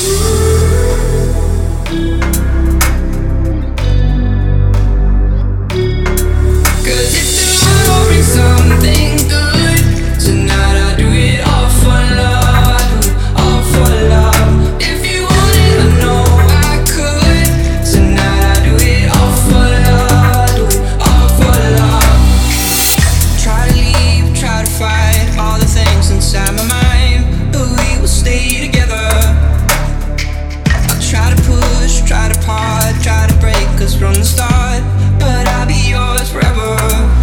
Música but I'll be yours forever.